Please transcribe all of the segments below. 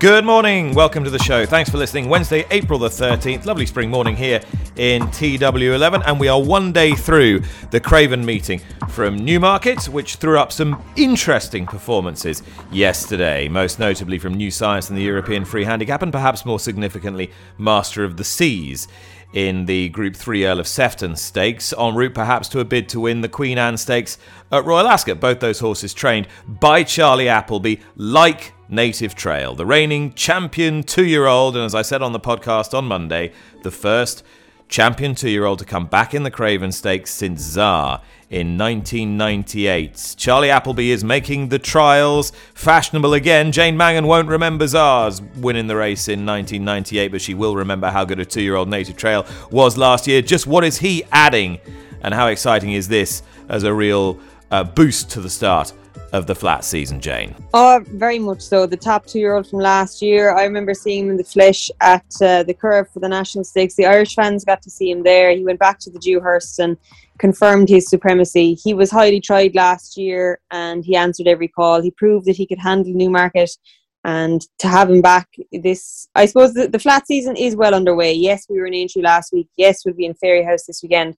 Good morning. Welcome to the show. Thanks for listening. Wednesday, April the 13th. Lovely spring morning here in TW11. And we are one day through the Craven meeting from Newmarket, which threw up some interesting performances yesterday, most notably from New Science and the European Free Handicap, and perhaps more significantly, Master of the Seas in the Group 3 Earl of Sefton Stakes, en route perhaps to a bid to win the Queen Anne Stakes at Royal Ascot. Both those horses trained by Charlie Appleby, like Native Trail, the reigning champion two year old, and as I said on the podcast on Monday, the first champion two year old to come back in the Craven Stakes since Xaar in 1998. Charlie Appleby is making the trials fashionable again. Jane Mangan won't remember Xaar's winning the race in 1998, but she will remember how good a two year old Native Trail was last year. Just what is he adding, and how exciting is this as a real uh, boost to the start of the flat season, Jane? Oh, very much so. The top two year old from last year, I remember seeing him in the flesh at uh, the Curragh for the National Stakes. The Irish fans got to see him there. He went back to the Dewhurst and confirmed his supremacy. He was highly tried last year and he answered every call. He proved that he could handle Newmarket. And to have him back, this I suppose the, the flat season is well underway. Yes, we were in Aintree last week. Yes, we'll be in Fairyhouse this weekend.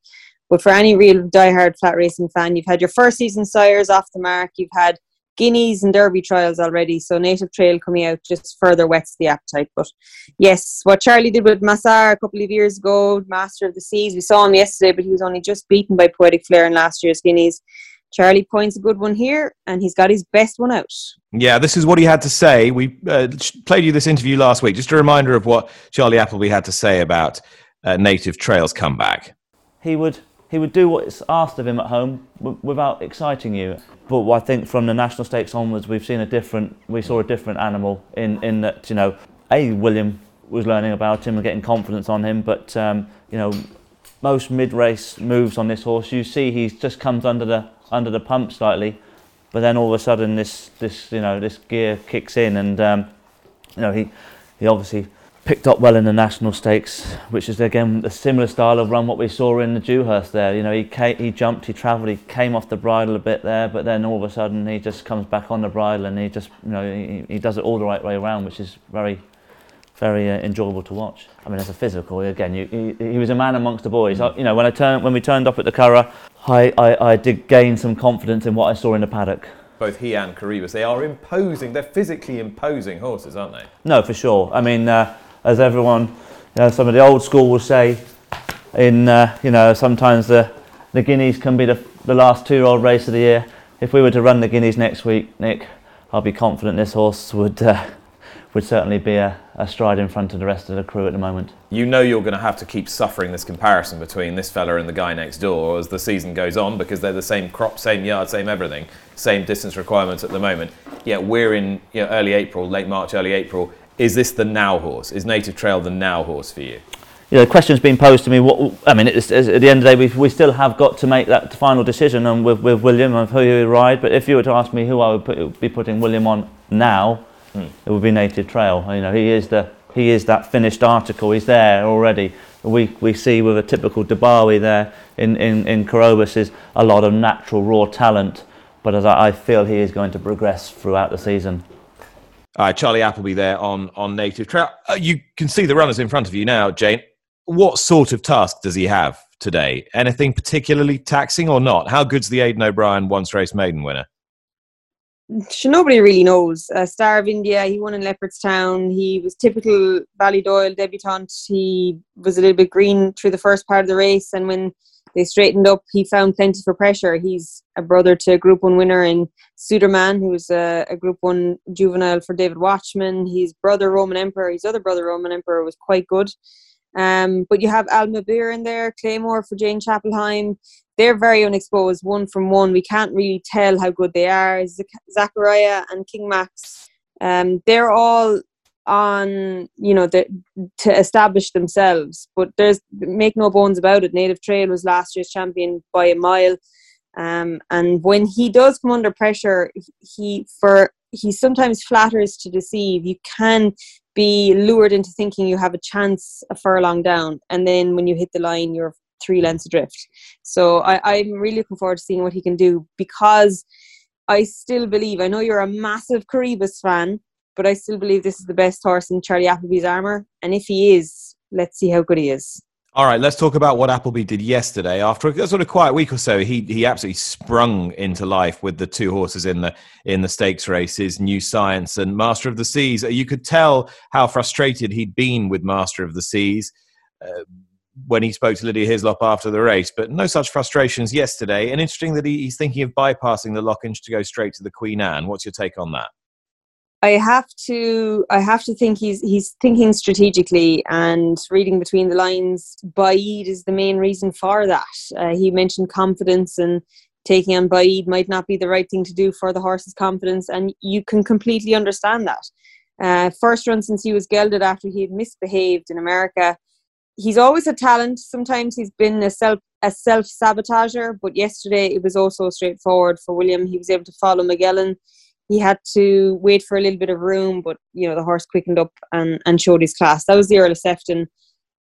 But for any real diehard flat racing fan, you've had your first season sires off the mark. You've had guineas and derby trials already. So native trail coming out just further whets the appetite. But yes, what Charlie did with Masar a couple of years ago, Master of the Seas, we saw him yesterday, but he was only just beaten by Poetic Flare in last year's guineas. Charlie points a good one here, and he's got his best one out. Yeah, this is what he had to say. We uh, played you this interview last week. Just a reminder of what Charlie Appleby had to say about uh, Native Trail's comeback. He would he would do what's asked of him at home w- without exciting you. But I think from the national stakes onwards, we've seen a different, we saw a different animal in, in that, you know, A, William was learning about him and getting confidence on him, but, um, you know, most mid-race moves on this horse, you see he just comes under the under the pump slightly, but then all of a sudden this this you know this gear kicks in and um, you know he he obviously picked up well in the national stakes, which is again a similar style of run what we saw in the Dewhurst there. You know, he came, he jumped, he travelled, he came off the bridle a bit there, but then all of a sudden he just comes back on the bridle and he just you know he, he does it all the right way around, which is very very uh, enjoyable to watch. I mean, as a physical, again, you, he, he was a man amongst the boys. Mm. I, you know, when I turned when we turned up at the Curragh, I, I, I did gain some confidence in what I saw in the paddock both he and Coroebus, they are imposing, they're physically imposing horses, aren't they? No, for sure. I mean, uh, as everyone, you know, some of the old school will say, in uh, you know sometimes the the guineas can be the, the last two-year-old race of the year. If we were to run the guineas next week, Nick, I'll be confident this horse would uh, would certainly be a, a, stride in front of the rest of the crew at the moment. You know you're going to have to keep suffering this comparison between this fella and the guy next door as the season goes on because they're the same crop, same yard, same everything, same distance requirements at the moment. Yet we're in you know, early April, late March, early April is this the now horse? Is Native Trail the now horse for you? You know, the question's been posed to me. What I mean, at the end of the day, we we still have got to make that final decision on with, with William of who he would ride. But if you were to ask me who I would put, be putting William on now, hmm. it would be Native Trail. You know, he is the he is that finished article. He's there already. We we see with a typical Dubawi there in in in Coroebus is a lot of natural raw talent. But as I, I feel he is going to progress throughout the season. Uh, Charlie Appleby there on on Native Trail. Uh, you can see the runners in front of you now, Jane. What sort of task does he have today? Anything particularly taxing or not? How good's the Aidan O'Brien once race maiden winner? nobody really knows. Uh, Star of India, he won in Leopardstown. He was typical Ballydoyle debutant. He was a little bit green through the first part of the race, and when they straightened up. He found plenty for pressure. He's a brother to a Group One winner in Sudirman, who's a, a Group One juvenile for David Wachman. His brother Roman Emperor, his other brother Roman Emperor, was quite good. Um, but you have Almabeer in there, Claymore for Jane Chapple-Hyam. They're very unexposed, one from one. We can't really tell how good they are. Z- Zechariah and King Max Um, they're all on you know the, to establish themselves. But there's make no bones about it native trail was last year's champion by a mile. Um, and when he does come under pressure he for he sometimes flatters to deceive. You can be lured into thinking you have a chance a furlong down and then when you hit the line you're three lengths adrift. So I, i'm really looking forward to seeing what he can do because i still believe i know you're a massive Coroebus fan but I still believe this is the best horse in Charlie Appleby's armour. And if he is, let's see how good he is. All right, let's talk about what Appleby did yesterday. After a sort of quiet week or so, he he absolutely sprung into life with the two horses in the in the stakes races, New Science and Master of the Seas. You could tell how frustrated he'd been with Master of the Seas uh, when he spoke to Lydia Hislop after the race, but no such frustrations yesterday. And interesting that he, he's thinking of bypassing the Lockinge to go straight to the Queen Anne. What's your take on that? I have to I have to think he's he's thinking strategically and reading between the lines. Baaeed is the main reason for that. Uh, he mentioned confidence and taking on Baaeed might not be the right thing to do for the horse's confidence, and you can completely understand that. Uh, first run since he was gelded after he had misbehaved in America. He's always a talent. Sometimes he's been a self a self sabotager, but yesterday it was also straightforward for William. He was able to follow Magellan he had to wait for a little bit of room, but you know the horse quickened up and, and showed his class. That was the Earl of Sefton.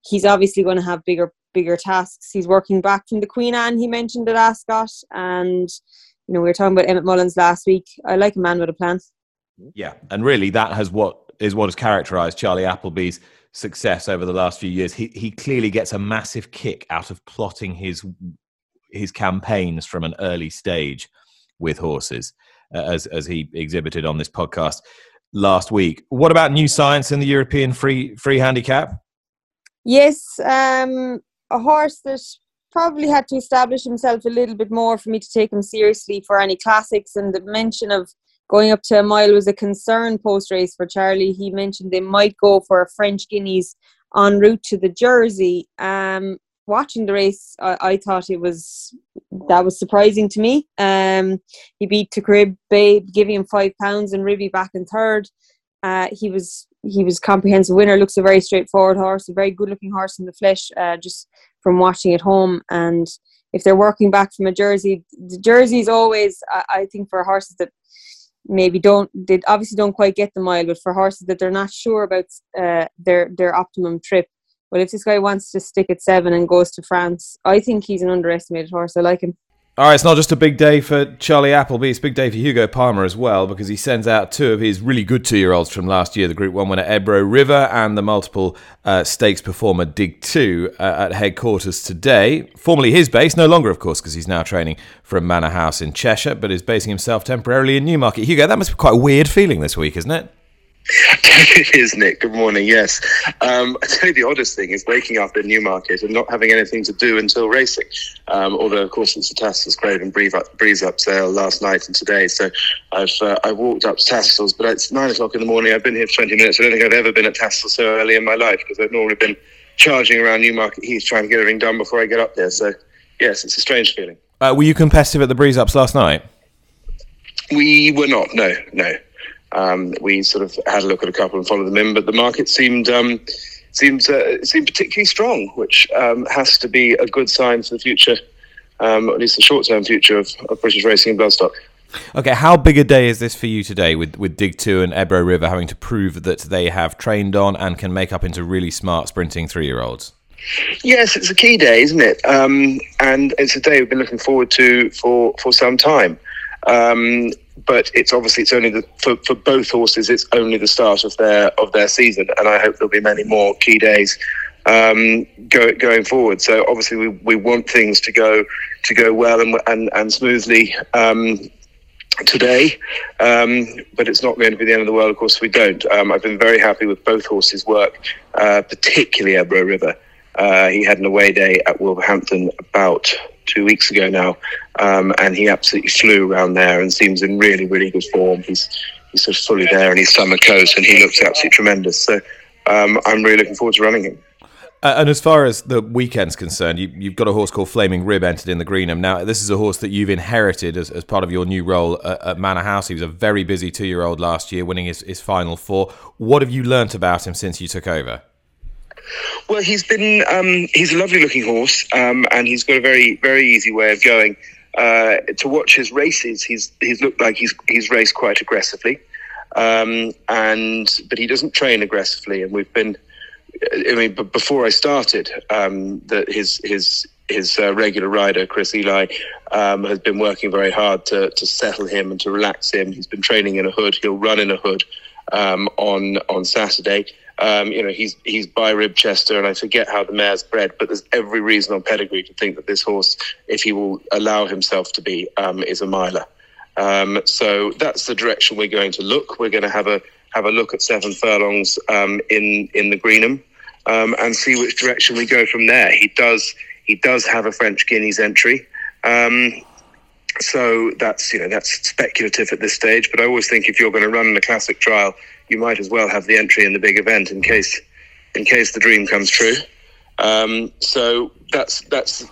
He's obviously going to have bigger bigger tasks. He's working back from the Queen Anne he mentioned at Ascot, and you know we were talking about Emmet Mullins last week. I like a man with a plan. Yeah, and really that has what is what has characterised Charlie Appleby's success over the last few years. He he clearly gets a massive kick out of plotting his his campaigns from an early stage with horses. Uh, as as he exhibited on this podcast last week. What about new science in the European free free handicap? Yes, um, a horse that probably had to establish himself a little bit more for me to take him seriously for any classics. And the mention of going up to a mile was a concern post race for Charlie. He mentioned they might go for a French Guineas en route to the Jersey. Um, watching the race, I, I, thought it was that was surprising to me. Um, he beat Takrib Babe, giving him five pounds, and Ribby back in third. Uh, he was he was comprehensive winner. Looks a very straightforward horse, a very good looking horse in the flesh. Uh, just from watching at home, and if they're working back from a jersey, the jersey is always I, I think for horses that maybe don't they obviously don't quite get the mile, but for horses that they're not sure about uh, their their optimum trip, well, if this guy wants to stick at seven and goes to France, I think he's an underestimated horse. I like him. All right, it's not just a big day for Charlie Appleby, it's a big day for Hugo Palmer as well because he sends out two of his really good two year olds from last year the Group 1 winner Ebro River and the multiple uh, stakes performer Dig 2 uh, at headquarters today. Formerly his base, no longer, of course, because he's now training from Manor House in Cheshire, but is basing himself temporarily in Newmarket. Hugo, that must be quite a weird feeling this week, isn't it? It is, Nick. Good morning. Yes. Um, I tell you, the oddest thing is waking up in Newmarket and not having anything to do until racing. Um, although, of course, it's a Tattersalls Craven breeze up, breeze up sale last night and today. So I've uh, I walked up to Tatts, but it's nine o'clock in the morning. I've been here for 20 minutes. I don't think I've ever been at Tatts so early in my life because I've normally been charging around Newmarket Heath trying to get everything done before I get up there. So, yes, it's a strange feeling. Uh, were you competitive at the breeze ups last night? We were not. No, no. Um, we sort of had a look at a couple and followed them in, but the market seemed um, seemed uh, seemed particularly strong, which um, has to be a good sign for the future, um, at least the short term future of, of, British racing and bloodstock. Okay, how big a day is this for you today with, with Dig 2 and Ebro River having to prove that they have trained on and can make up into really smart sprinting three year olds? Yes, it's a key day, isn't it? Um, and it's a day we've been looking forward to for, for some time. Um, but it's obviously it's only the, for, for both horses it's only the start of their of their season and I hope there'll be many more key days um, go, going forward. So obviously we, we want things to go to go well and and, and smoothly um, today um, but it's not going to be the end of the world. Of course we don't. Um, I've been very happy with both horses work uh, particularly Ebro River uh, he had an away day at Wolverhampton about two weeks ago now, um, and he absolutely flew around there and seems in really, really good form. He's he's sort of fully there in his summer coat, and he looks absolutely tremendous. So um, I'm really looking forward to running him. Uh, and as far as the weekend's concerned, you, have got a horse called Flaming Rib entered in the Greenham. Now, this is a horse that you've inherited as, as part of your new role at, at Manor House. He was a very busy two year old last year, winning his, his final four. What have you learnt about him since you took over? Well, he's been um, he's a lovely looking horse, um, and he's got a very very easy way of going. Uh, to watch his races, he's he's looked like he's he's raced quite aggressively, um, and but he doesn't train aggressively, and we've been I mean, but before I started, um, that his his his uh, regular rider Chris Ely um, has been working very hard to to settle him and to relax him. He's been training in a hood. He'll run in a hood um, on on Saturday. Um, you know, he's he's by Ribchester, and I forget how the mare's bred, but there's every reason on pedigree to think that this horse, if he will allow himself to be, um, is a miler. Um, so that's the direction we're going to look. We're going to have a have a look at seven furlongs um, in in the Greenham um, and see which direction we go from there. He does he does have a French Guineas entry. So that's you know that's speculative at this stage, but I always think if you're going to run a classic trial, you might as well have the entry in the big event in case in case the dream comes true. Um, so that's that's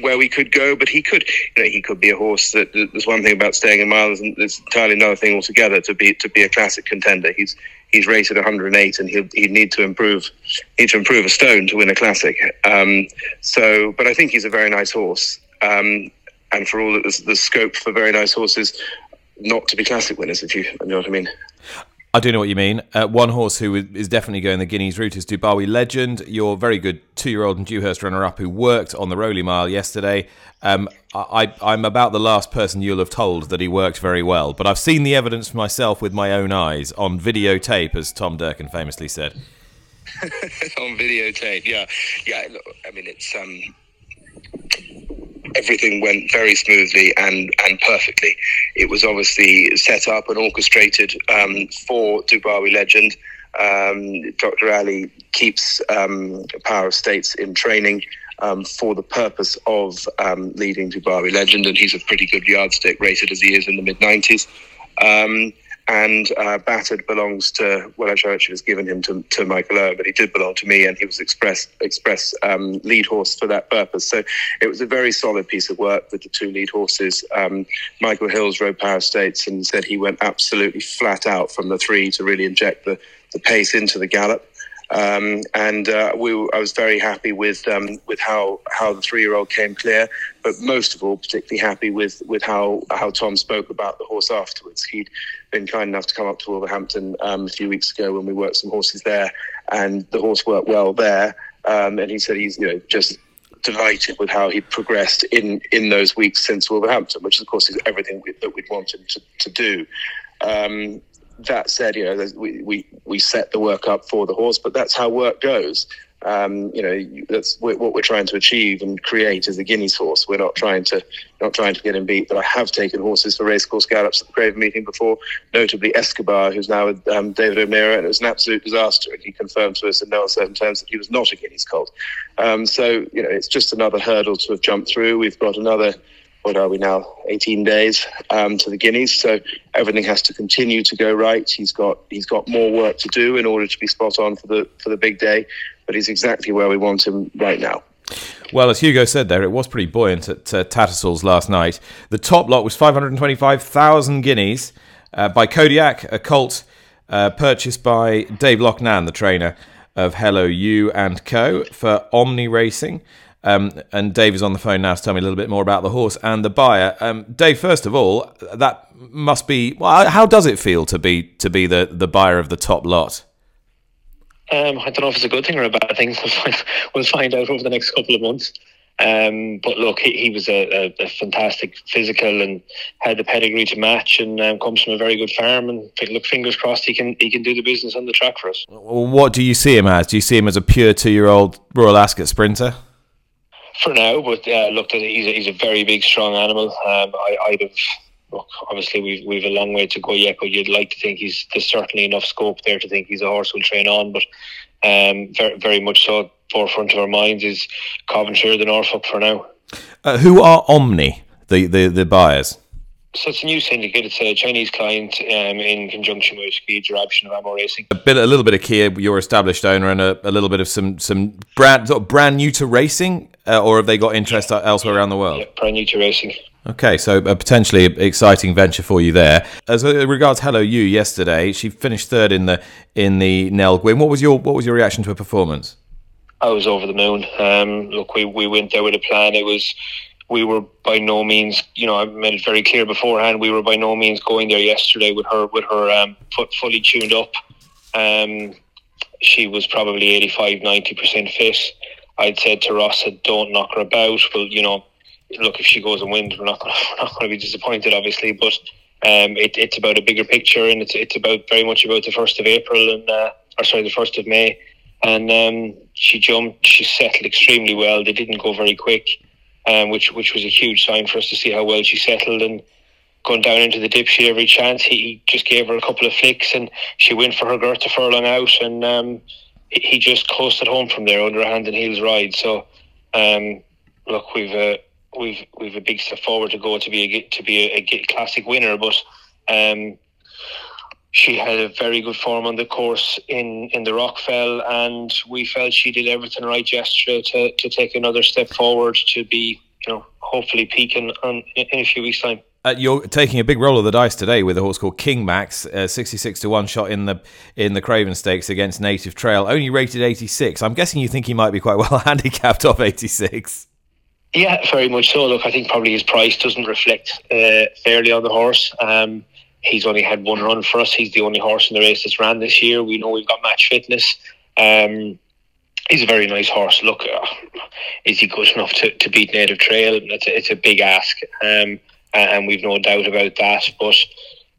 where we could go. But he could, you know, he could be a horse. That there's one thing about staying in miles, and there's entirely another thing altogether to be to be a classic contender. He's he's rated 108, and he'll he'd need to improve need to improve a stone to win a classic. Um, so, but I think he's a very nice horse. Um, and for all that there's, there's scope for very nice horses not to be classic winners, if you know what I mean. I do know what you mean. Uh, one horse who is definitely going the Guineas route is Dubawi Legend, your very good two-year-old and Dewhurst runner-up who worked on the Rowley Mile yesterday. Um, I, am about the last person you'll have told that he worked very well, but I've seen the evidence myself with my own eyes on videotape, as Tom Durkin famously said. on videotape, yeah, yeah. Look, I mean, it's um, everything went very smoothly and, and perfectly. It was obviously set up and orchestrated um, for Dubawi Legend. Um, Dr. Ali keeps um, Power of States in training um, for the purpose of um, leading Dubawi Legend, and he's a pretty good yardstick, rated as he is in the mid 90s. And uh, Battered belongs to well, actually, actually was given him to, to Michael Owen, but he did belong to me, and he was express express um, lead horse for that purpose. So it was a very solid piece of work with the two lead horses. Um, Michael Hills rode Power States and said he went absolutely flat out from the three to really inject the, the pace into the gallop. Um, and uh, we, I was very happy with um, with how how the three year old came clear, but most of all, particularly happy with with how how Tom spoke about the horse afterwards. He'd been kind enough to come up to Wolverhampton um, a few weeks ago when we worked some horses there, and the horse worked well there. Um, and he said he's you know just delighted with how he progressed in in those weeks since Wolverhampton, which of course is everything we, that we'd want him to, to do. Um, that said, you know, we, we, we set the work up for the horse, but that's how work goes. Um, you know, that's what we're trying to achieve and create as a Guineas horse. We're not trying to not trying to get him beat. But I have taken horses for racecourse gallops at the Craven meeting before, notably Escobar, who's now with um, David O'Meara, and it was an absolute disaster. And he confirmed to us in no uncertain terms that he was not a Guineas colt. Um, so you know, it's just another hurdle to have jumped through. We've got another what are we now 18 days um, to the guineas so everything has to continue to go right he's got he's got more work to do in order to be spot on for the for the big day but he's exactly where we want him right now well, as Hugo said there, it was pretty buoyant at uh, Tattersalls last night. The top lot was 525,000 guineas uh, by Kodiac, a colt uh, purchased by Dave Loughnane, the trainer of Hello You and Co. for Omni Racing. Um, and Dave is on the phone now to tell me a little bit more about the horse and the buyer. Um, Dave, first of all, that must be well, how does it feel to be to be the, the buyer of the top lot? Um, I don't know if it's a good thing or a bad thing. We'll find, we'll find out over the next couple of months. Um, but look, he, he was a, a, a, fantastic physical and had the pedigree to match, and um, comes from a very good farm. And look, fingers crossed, he can he can do the business on the track for us. What do you see him as? Do you see him as a pure two-year-old Royal Ascot sprinter? For now. But uh, look, he's a, he's a very big, strong animal. Um, I, I'd have. Look, obviously we've we've a long way to go yet, but you'd like to think he's there's certainly enough scope there to think he's a horse we'll train on. But um, very very much so forefront of our minds is Coventry or the Norfolk for now. Uh, who are Omni, the, the the buyers? So it's a new syndicate. It's a Chinese client um, in conjunction with Speed option of Amo Racing. A bit, a little bit of Kia, your established owner, and a, a little bit of some some brand sort of brand new to racing, uh, or have they got interest yeah. elsewhere around the world? Yeah, brand new to racing. Okay, so a potentially exciting venture for you there. As regards Hello You yesterday, she finished third in the in the Nell Gwyn. What was your what was your reaction to her performance? I was over the moon. Um, look, we, we went there with a plan. It was we were by no means, you know, I made it very clear beforehand. We were by no means going there yesterday with her with her um, foot fully tuned up. Um, she was probably 85, 90 percent fit. I'd said to Ross, "Don't knock her about." Well, you know, look if she goes and wins, we're not gonna, be disappointed, obviously. But um, it, it's about a bigger picture, and it's it's about very much about the first of April and uh, or sorry, the first of May and um, she jumped. She settled extremely well. They didn't go very quick, um, which which was a huge sign for us to see how well she settled and going down into the dip. She every chance. He just gave her a couple of flicks, and she went for her Goethe furlong out, and um, he just coasted home from there under a hand and heels ride. So, um, look, we've a we've we've a big step forward to go to be a to be a, a classic winner, but. Um, she had a very good form on the course in, in the Rockfel, and we felt she did everything right yesterday to, to take another step forward to be, you know, hopefully peaking on, in a few weeks' time. Uh, you're taking a big roll of the dice today with a horse called King Max, uh, 66 to one shot in the in the Craven Stakes against Native Trail, only rated 86. I'm guessing you think he might be quite well handicapped off 86. Yeah, very much so. Look, I think probably his price doesn't reflect uh, fairly on the horse. Um, He's only had one run for us. He's the only horse in the race that's ran this year. We know we've got match fitness. Um, he's a very nice horse. Look, uh, is he good enough to, to beat Native Trail? It's a, it's a big ask, um, and we've no doubt about that. But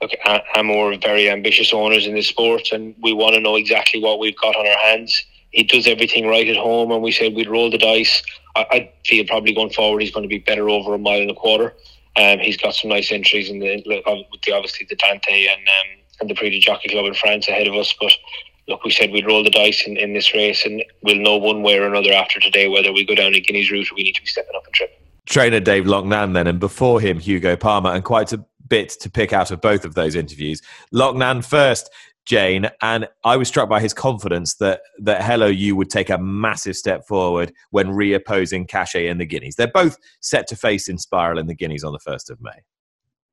look, I'm more very ambitious owners in this sport, and we want to know exactly what we've got on our hands. He does everything right at home, and we said we'd roll the dice. I, I feel probably going forward he's going to be better over a mile and a quarter. Um, he's got some nice entries in the obviously the Dante and um, and the Prix Jockey Club in France ahead of us. But look, we said we'd roll the dice in, in this race, and we'll know one way or another after today whether we go down a Guineas route or we need to be stepping up and trip. Trainer Dave Loughnane then, and before him Hugo Palmer, and quite a bit to pick out of both of those interviews. Loughnane first. Jane, and I was struck by his confidence that that Hello You would take a massive step forward when reopposing Cachet in the Guineas. They're both set to face in the Guineas on the first of May.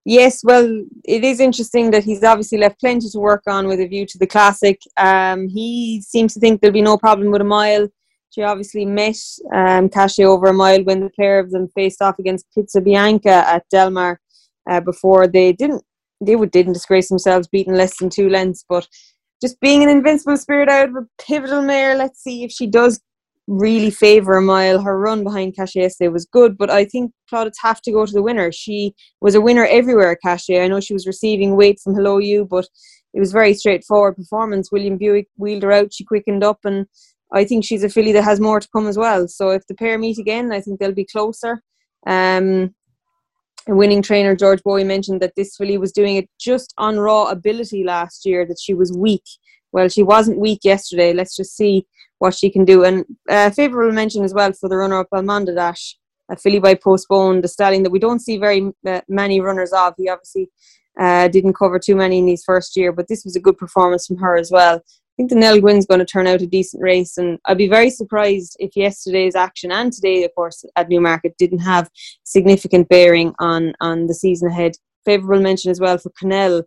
Yes, well, it is interesting that he's obviously left plenty to work on with a view to the classic. Um, he seems to think there'll be no problem with a mile. She obviously met um, Cachet over a mile when the pair of them faced off against Pizza Bianca at Del Mar uh, before they didn't they didn't disgrace themselves beating less than two lengths, but just being an invincible spirit out of a pivotal mare, let's see if she does really favour a mile. Her run behind Cachet was good, but I think plaudits have to go to the winner. She was a winner everywhere, Cachet. I know she was receiving weight from Hello You, but it was very straightforward performance. William Buick wheeled her out, she quickened up, and I think she's a filly that has more to come as well. So if the pair meet again, I think they'll be closer. Um, winning trainer George Boughey mentioned that this filly was doing it just on raw ability last year, that she was weak. Well, she wasn't weak yesterday. Let's just see what she can do. And uh, favourable mention as well for the runner up Almanda Dash, a filly by Postponed, the stallion that we don't see very uh, many runners of. He obviously uh, didn't cover too many in his first year, but this was a good performance from her as well think the Nell Gwyn's going to turn out a decent race, and I'd be very surprised if yesterday's action and today, of course, at Newmarket didn't have significant bearing on on the season ahead. Favourable mention as well for Cannell,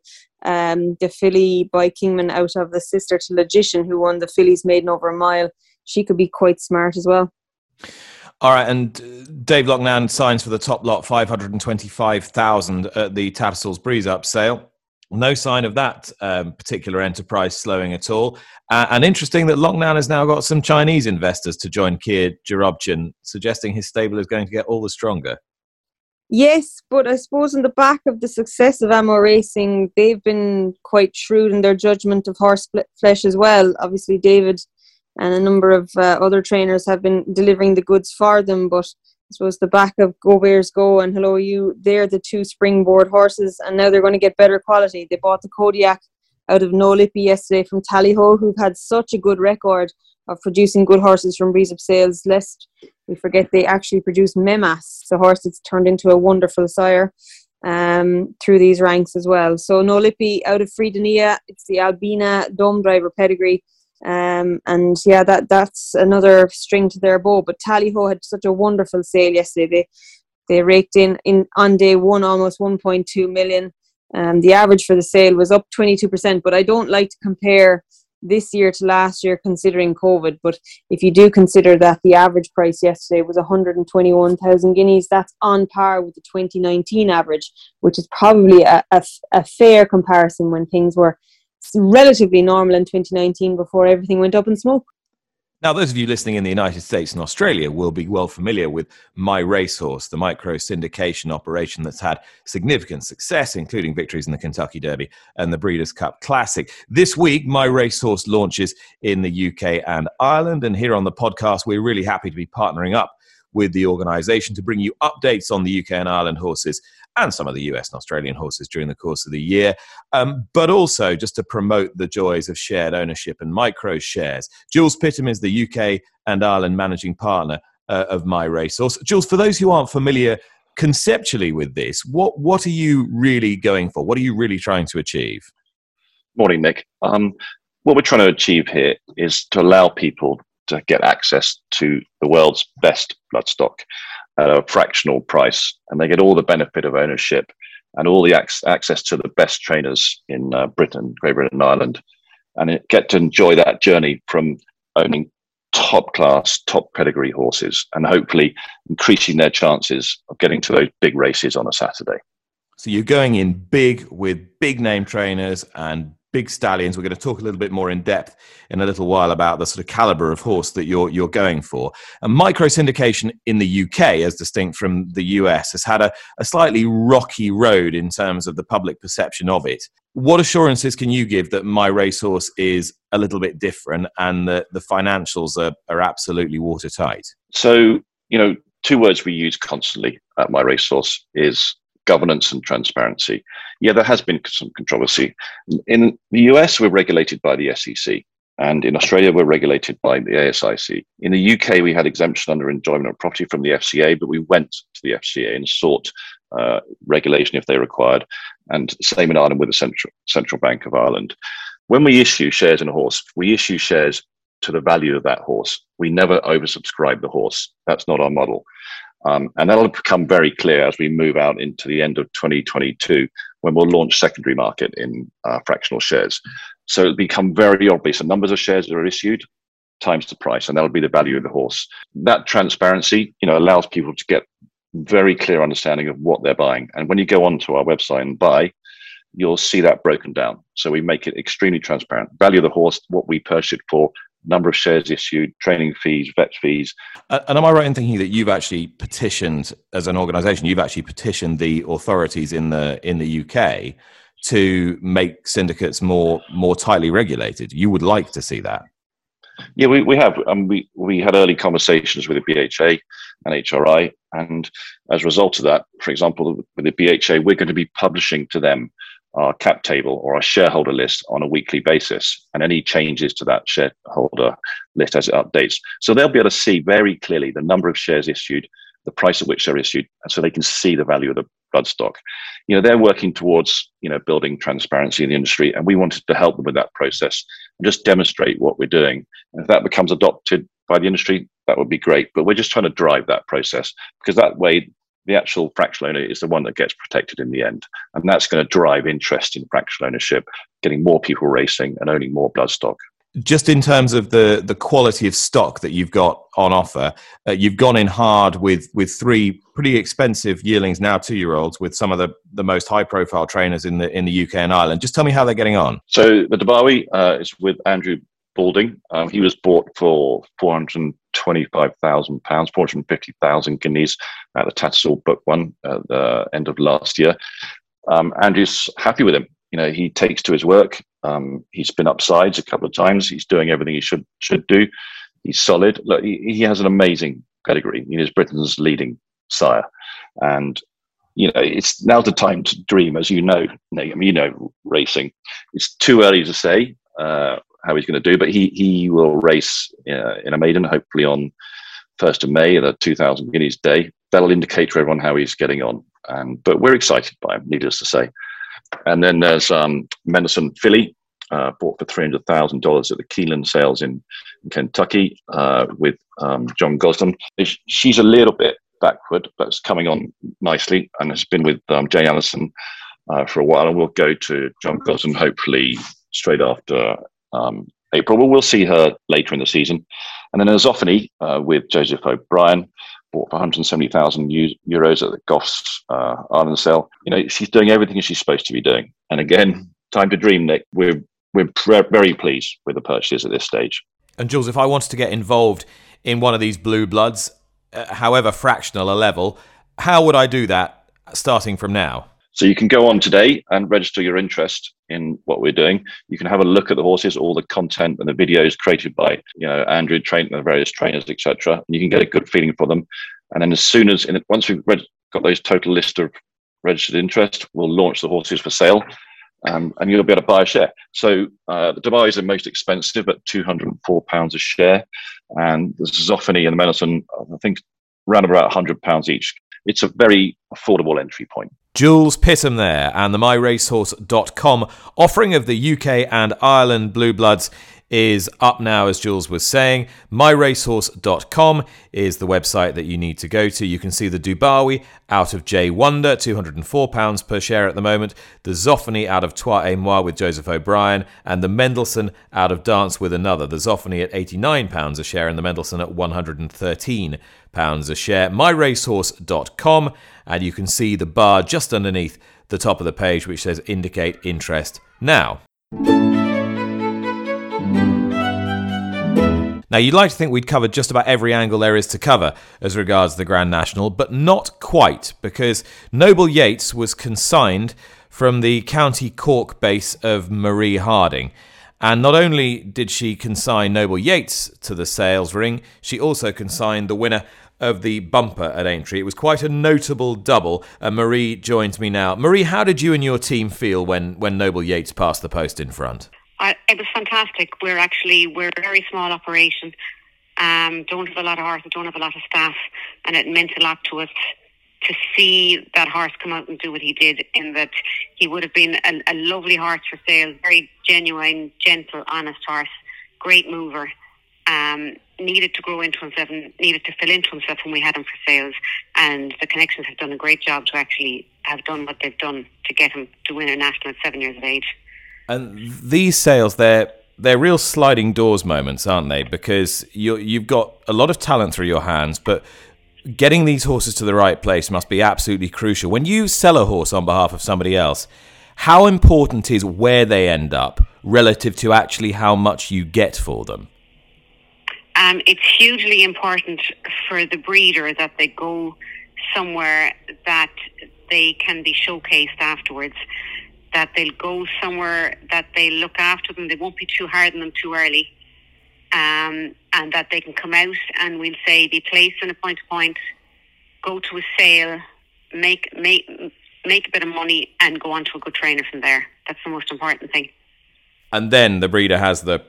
um, the filly by Kingman out of the sister to Logician, who won the fillies maiden over a mile. She could be quite smart as well. All right, and uh, Dave Loughnane signs for the top lot, five hundred and twenty-five thousand at the Tattersalls Breeze Up sale no sign of that um, particular enterprise slowing at all. Uh, and interesting that Loughnane has now got some Chinese investors to join Kia Joorabchian, suggesting his stable is going to get all the stronger. Yes, but I suppose in the back of the success of Amo Racing, they've been quite shrewd in their judgment of horse flesh as well. Obviously, David and a number of uh, other trainers have been delivering the goods for them, but suppose the back of Go Bears Go and Hello You, they're the two springboard horses, and now they're going to get better quality. They bought the Kodiac out of No Lippy yesterday from Tallyho, who've had such a good record of producing good horses from Breeze Up Sales. Lest we forget, they actually produced Mehmas, the horse that's turned into a wonderful sire. um, through these ranks as well. So No Lippy out of Friedenia, it's the Albina Dome Driver pedigree. Um, and yeah, that that's another string to their bow. But Tallyho had such a wonderful sale yesterday. They they raked in, in on day one almost 1.2 million. Um, the average for the sale was up 22%. But I don't like to compare this year to last year considering COVID. But if you do consider that the average price yesterday was 121,000 guineas, that's on par with the 2019 average, which is probably a, a, a fair comparison when things were relatively normal in 2019 before everything went up in smoke. Now, those of you listening in the United States and Australia will be well familiar with My Racehorse, the micro syndication operation that's had significant success, including victories in the Kentucky Derby and the Breeders' Cup Classic. This week, My Racehorse launches in the UK and Ireland. And here on the podcast, we're really happy to be partnering up with the organisation to bring you updates on the UK and Ireland horses and some of the US and Australian horses during the course of the year, um, but also just to promote the joys of shared ownership and micro shares. Jules Pittam is the UK and Ireland managing partner uh, of My Racehorse. Jules, for those who aren't familiar conceptually with this, what, what are you really going for? What are you really trying to achieve? Morning, Nick. Um, what we're trying to achieve here is to allow people to get access to the world's best bloodstock at a fractional price, and they get all the benefit of ownership and all the ac- access to the best trainers in uh, Britain, Great Britain, and Ireland, and get to enjoy that journey from owning top class, top pedigree horses, and hopefully increasing their chances of getting to those big races on a Saturday. So you're going in big with big name trainers and big stallions. We're going to talk a little bit more in depth in a little while about the sort of caliber of horse that you're you're going for. And micro syndication in the UK, as distinct from the US, has had a, a slightly rocky road in terms of the public perception of it. What assurances can you give that my racehorse is a little bit different and that the financials are, are absolutely watertight? So, you know, two words we use constantly at my racehorse is governance and transparency. Yeah, there has been some controversy. In the US, we're regulated by the SEC. And in Australia, we're regulated by the ASIC. In the UK, we had exemption under enjoyment of property from the FCA, but we went to the FCA and sought uh, regulation if they required. And same in Ireland with the Central, Central Bank of Ireland. When we issue shares in a horse, we issue shares to the value of that horse. We never oversubscribe the horse. That's not our model. Um, and that'll become very clear as we move out into the end of 2022 when we'll launch secondary market in uh, fractional shares. So it'll become very obvious the numbers of shares that are issued times the price, and that'll be the value of the horse. That transparency, you know, allows people to get very clear understanding of what they're buying. And when you go onto our website and buy, you'll see that broken down. So we make it extremely transparent. Value of the horse, what we purchased for, number of shares issued, training fees, vet fees. And am I right in thinking that you've actually petitioned, as an organisation, you've actually petitioned the authorities in the in the UK to make syndicates more more tightly regulated? You would like to see that. Yeah, we, we have. Um, we, we had early conversations with the BHA and HRI. And as a result of that, for example, with the BHA, we're going to be publishing to them our cap table or our shareholder list on a weekly basis and any changes to that shareholder list as it updates. So they'll be able to see very clearly the number of shares issued, the price at which they're issued, and so they can see the value of the bloodstock. You know, they're working towards, you know, building transparency in the industry, and we wanted to help them with that process and just demonstrate what we're doing. And if that becomes adopted by the industry, that would be great. But we're just trying to drive that process because that way the actual fractional owner is the one that gets protected in the end. And that's going to drive interest in fractional ownership, getting more people racing and owning more bloodstock. Just in terms of the, the quality of stock that you've got on offer, uh, you've gone in hard with, with three pretty expensive yearlings, now two year olds, with some of the, the most high profile trainers in the, in the UK and Ireland. Just tell me how they're getting on. So the Dubawi uh, is with Andrew Balding. Um, he was bought for 425,000 pounds, 450,000 guineas at the Tattersall Book One at the end of last year. Um, Andrew's happy with him. You know, he takes to his work. Um, he's been upsides a couple of times. He's doing everything he should should do. He's solid. Look, he, he has an amazing pedigree. He is Britain's leading sire, and you know, it's now the time to dream, as you know. I mean, you know, racing. It's too early to say. Uh, how he's going to do, but he he will race uh, in a maiden, hopefully on first of May, the 2,000 Guineas Day. That'll indicate to everyone how he's getting on. but we're excited by him, needless to say. And then there's um, Mendelssohn Filly, uh, bought for three hundred thousand dollars at the Keeneland sales in, in Kentucky uh, with um, John Gosden. She's a little bit backward, but it's coming on nicely, and has been with um, Jay Allison uh, for a while, and we'll go to John Gosden hopefully straight after um, April. Well, we'll see her later in the season. And then Zoffany uh, with Joseph O'Brien, bought for 170,000 euros at the Goffs uh, Ireland sale. You know, she's doing everything she's supposed to be doing. And again, time to dream, Nick. We're we're very pleased with the purchases at this stage. And Jules, if I wanted to get involved in one of these blue bloods, uh, however fractional a level, how would I do that starting from now? So you can go on today and register your interest in what we're doing. You can have a look at the horses, all the content and the videos created by you know Andrew, train the various trainers, etc. And you can get a good feeling for them. And then as soon as in, once we've read, got those total list of registered interest, we'll launch the horses for sale. Um, and you'll be able to buy a share. So uh, the Dubawi are most expensive at £204 a share, and the Zoffany and the Mendelssohn, I think, around about £100 each. It's a very affordable entry point. Jules Pitham there, and the MyRacehorse.com offering of the UK and Ireland Blue Bloods is up now, as Jules was saying. MyRacehorse.com is the website that you need to go to. You can see the Dubawi out of J Wonder, £204 per share at the moment, the Zoffany out of Trois et Moi with Joseph O'Brien, and the Mendelssohn out of Dance with Another. The Zoffany at £89 a share, and the Mendelssohn at £113 a share. MyRacehorse.com, and you can see the bar just underneath the top of the page which says indicate interest now. Now, you'd like to think we'd covered just about every angle there is to cover as regards the Grand National, but not quite, because Noble Yeats was consigned from the County Cork base of Marie Harding. And not only did she consign Noble Yeats to the sales ring, she also consigned the winner of the bumper at Aintree. It was quite a notable double, and Marie joins me now. Marie, how did you and your team feel when, when Noble Yeats passed the post in front? I, it was fantastic. We're actually we're a very small operation. Um, don't have a lot of horses, don't have a lot of staff, and it meant a lot to us to see that horse come out and do what he did. In that he would have been a, a lovely horse for sale, very genuine, gentle, honest horse, great mover. Um, needed to grow into himself and needed to fill into himself when we had him for sales. And the connections have done a great job to actually have done what they've done to get him to win a national at seven years of age. And these sales, they're they're real sliding doors moments, aren't they? Because you you've got a lot of talent through your hands, but getting these horses to the right place must be absolutely crucial. When you sell a horse on behalf of somebody else, how important is where they end up relative to actually how much you get for them? Um, it's hugely important for the breeder that they go somewhere that they can be showcased afterwards that they'll go somewhere that they look after them. They won't be too hard on them too early. Um, and that they can come out and we'll say be placed in a point to point, go to a sale, make make make a bit of money and go on to a good trainer from there. That's the most important thing. And then the breeder has the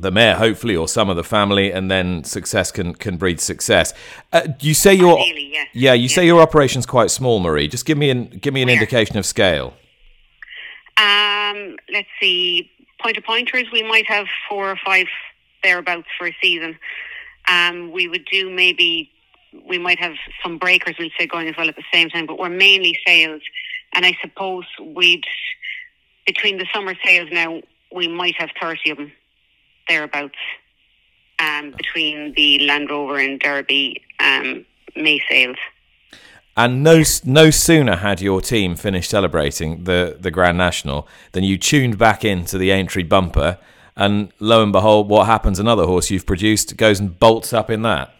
the mayor, hopefully, or some of the family, and then success can can breed success. Uh, you say your yes. yeah, you yes. say your operation's quite small, Marie. Just give me an give me an indication of scale. Um, let's see, point of pointers, we might have four or five thereabouts for a season. Um, we would do maybe, we might have some breakers, we'd say, going as well at the same time, but we're mainly sales. And I suppose we'd, between the summer sales now, we might have 30 of them thereabouts um, between the Land Rover and Derby um, May sales. And no, no sooner had your team finished celebrating the, the Grand National than you tuned back into the Aintree bumper, and lo and behold, what happens? Another horse you've produced goes and bolts up in that.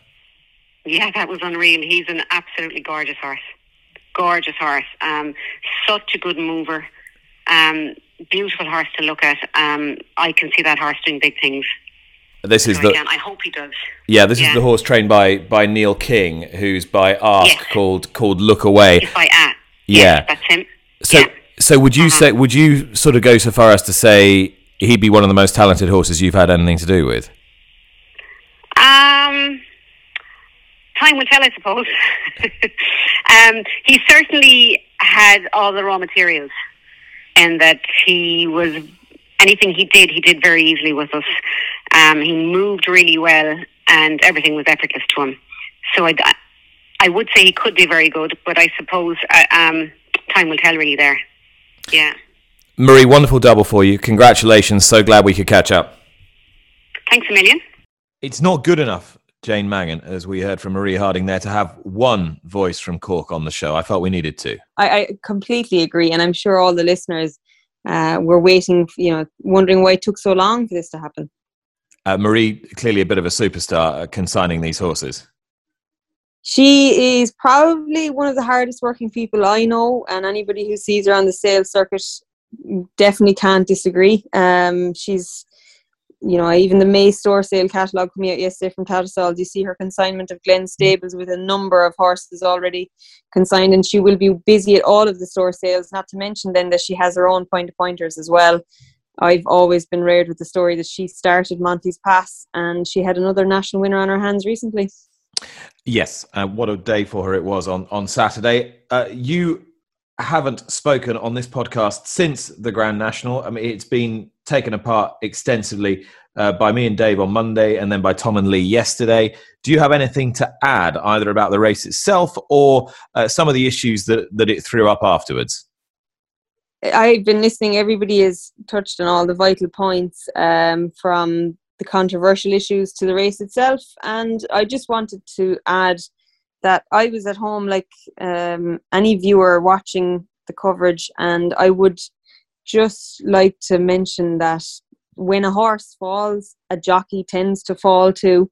Yeah, that was unreal. He's an absolutely gorgeous horse. Gorgeous horse. Um, such a good mover. Um, beautiful horse to look at. Um, I can see that horse doing big things. This is the. I hope he does. Yeah, this yeah. is the horse trained by by Neil King, who's by Ask yes. called called Look Away. It's by. Yeah, yes, that's him. So yeah. so would you uh-huh. say would you sort of go so far as to say he'd be one of the most talented horses you've had anything to do with? Um, time will tell, I suppose. um, he certainly had all the raw materials, and that he was anything he did, he did very easily with us. Um, he moved really well, and everything was effortless to him. So I, I would say he could be very good, but I suppose uh, um, time will tell. Really, there. Yeah. Marie, wonderful double for you. Congratulations. So glad we could catch up. Thanks a million. It's not good enough, Jane Mangan, as we heard from Marie Harding there, to have one voice from Cork on the show. I felt we needed to. I, I completely agree, and I'm sure all the listeners uh, were waiting, you know, wondering why it took so long for this to happen. Uh, Marie, clearly a bit of a superstar, uh, consigning these horses. She is probably one of the hardest working people I know, and anybody who sees her on the sales circuit definitely can't disagree. Um, she's, you know, even the May store sale catalogue coming out yesterday from Tattersall, you see her consignment of Glen Stables with a number of horses already consigned, and she will be busy at all of the store sales. Not to mention then that she has her own point of pointers as well. I've always been reared with the story that she started Monty's Pass, and she had another national winner on her hands recently. Yes, uh, what a day for her it was on on Saturday. Uh, you haven't spoken on this podcast since the Grand National. I mean, it's been taken apart extensively uh, by me and Dave on Monday, and then by Tom and Lee yesterday. Do you have anything to add, either about the race itself or uh, some of the issues that that it threw up afterwards? I've been listening. Everybody has touched on all the vital points um, from the controversial issues to the race itself. And I just wanted to add that I was at home like um, any viewer watching the coverage, and I would just like to mention that when a horse falls, a jockey tends to fall too.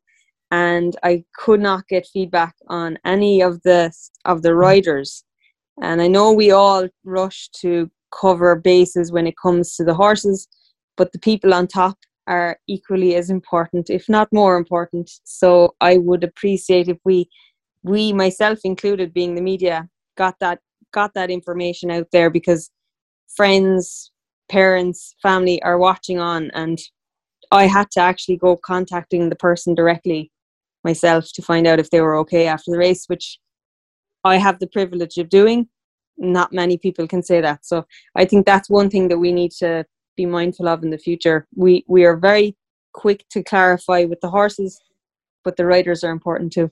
And I could not get feedback on any of the of the riders. And I know we all rush to cover bases when it comes to the horses, but the people on top are equally as important, if not more important. So I would appreciate if we, we myself included, being the media, got that got that information out there because friends, parents, family are watching on, and I had to actually go contacting the person directly myself to find out if they were okay after the race, which I have the privilege of doing. Not many people can say that. So I think that's one thing that we need to be mindful of in the future. We we are very quick to clarify with the horses, but the riders are important too.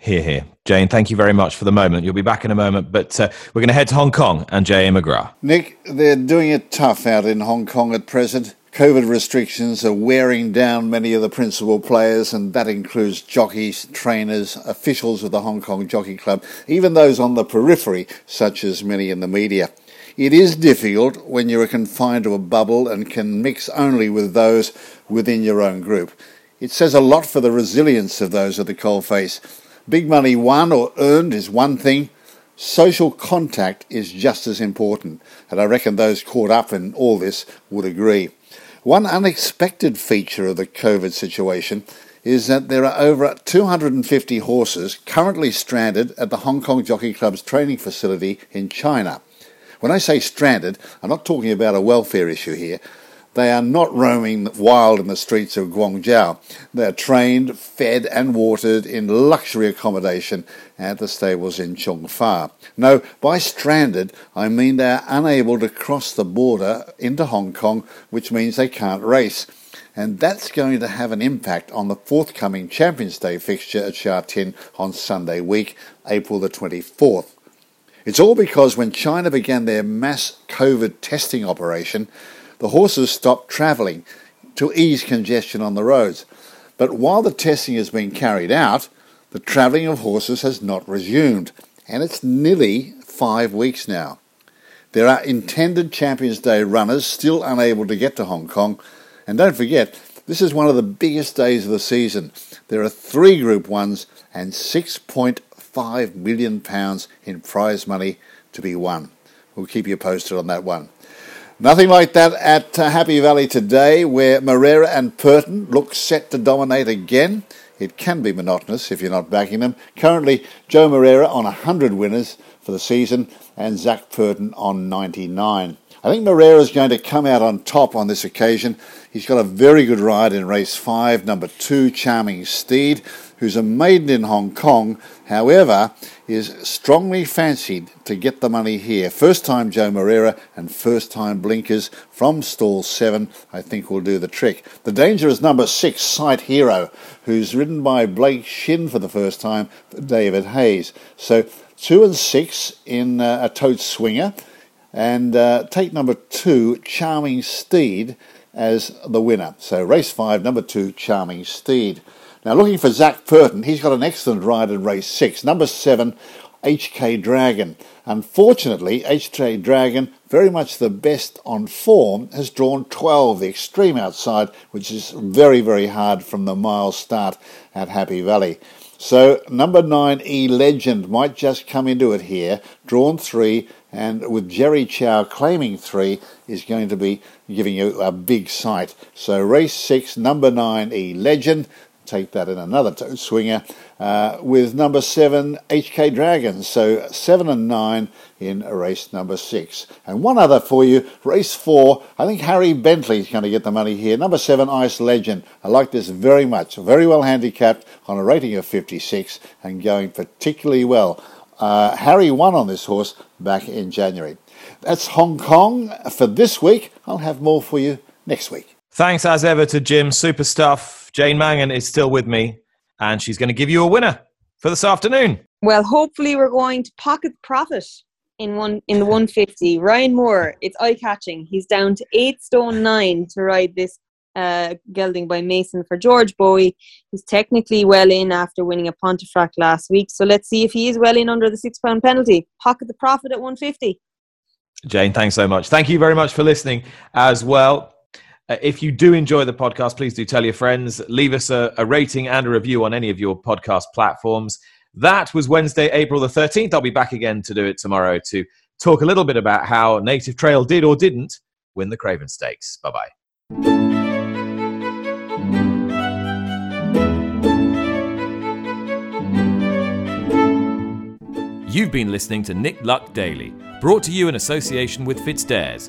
Hear, hear. Jane, thank you very much for the moment. You'll be back in a moment, but uh, we're going to head to Hong Kong and J.A. McGrath. Nick, they're doing it tough out in Hong Kong at present. COVID restrictions are wearing down many of the principal players, and that includes jockeys, trainers, officials of the Hong Kong Jockey Club, even those on the periphery, such as many in the media. It is difficult when you are confined to a bubble and can mix only with those within your own group. It says a lot for the resilience of those at the coalface. Big money won or earned is one thing. Social contact is just as important, and I reckon those caught up in all this would agree. One unexpected feature of the COVID situation is that there are over 250 horses currently stranded at the Hong Kong Jockey Club's training facility in China. When I say stranded, I'm not talking about a welfare issue here. They are not roaming wild in the streets of Guangzhou. They are trained, fed, and watered in luxury accommodation at the stables in Fa. No, by stranded, I mean they are unable to cross the border into Hong Kong, which means they can't race. And that's going to have an impact on the forthcoming Champions Day fixture at Sha Tin on Sunday week, April the 24th. It's all because when China began their mass COVID testing operation, the horses stopped travelling to ease congestion on the roads. But while the testing has been carried out, the travelling of horses has not resumed, and it's nearly five weeks now. There are intended Champions Day runners still unable to get to Hong Kong, and don't forget, this is one of the biggest days of the season. There are three Group 1s and £6.5 million in prize money to be won. We'll keep you posted on that one. Nothing like that at uh, Happy Valley today, where Moreira and Purton look set to dominate again. It can be monotonous if you're not backing them. Currently, Joe Moreira on 100 winners for the season and Zac Purton on 99. I think Moreira is going to come out on top on this occasion. He's got a very good ride in race five, number two, Charming Steed, who's a maiden in Hong Kong, however, is strongly fancied to get the money here. First time Joe Moreira and first time blinkers from stall seven, I think will do the trick. The danger is number six, Sight Hero, who's ridden by Blake Shinn for the first time David Hayes. So two and six in uh, a tote swinger. And uh, take number two, Charming Steed, as the winner. So race five, number two, Charming Steed. Now looking for Zac Purton, he's got an excellent ride in race six. Number seven, HK Dragon. Unfortunately, HK Dragon, very much the best on form, has drawn 12, the extreme outside, which is very, very hard from the mile start at Happy Valley. So number nine, E Legend, might just come into it here, drawn three, and with Jerry Chau claiming three, is going to be giving you a big sight. So race six, number nine, E Legend, take that in another tote swinger, uh, with number seven, HK Dragons. So seven and nine in race number six. And one other for you, race four, I think Harry Bentley's going to get the money here. Number seven, Ice Legend. I like this very much. Very well handicapped on a rating of 56 and going particularly well. Uh, Harry won on this horse back in January. That's Hong Kong for this week. I'll have more for you next week. Thanks as ever to Jim. Super stuff. Jane Mangan is still with me, and she's going to give you a winner for this afternoon. Well, hopefully we're going to pocket the profit in one in the 150. Ryan Moore, it's eye catching. He's down to eight stone nine to ride this uh, gelding by Mehmas for George Boughey. He's technically well in after winning a Pontefract last week. So let's see if he is well in under the six pound penalty. Pocket the profit at 150. Jane, thanks so much. Thank you very much for listening as well. Uh, if you do enjoy the podcast, please do tell your friends. Leave us a, a rating and a review on any of your podcast platforms. That was Wednesday, April the 13th. I'll be back again to do it tomorrow to talk a little bit about how Native Trail did or didn't win the Craven Stakes. Bye bye. You've been listening to Nick Luck Daily, brought to you in association with FitzDares,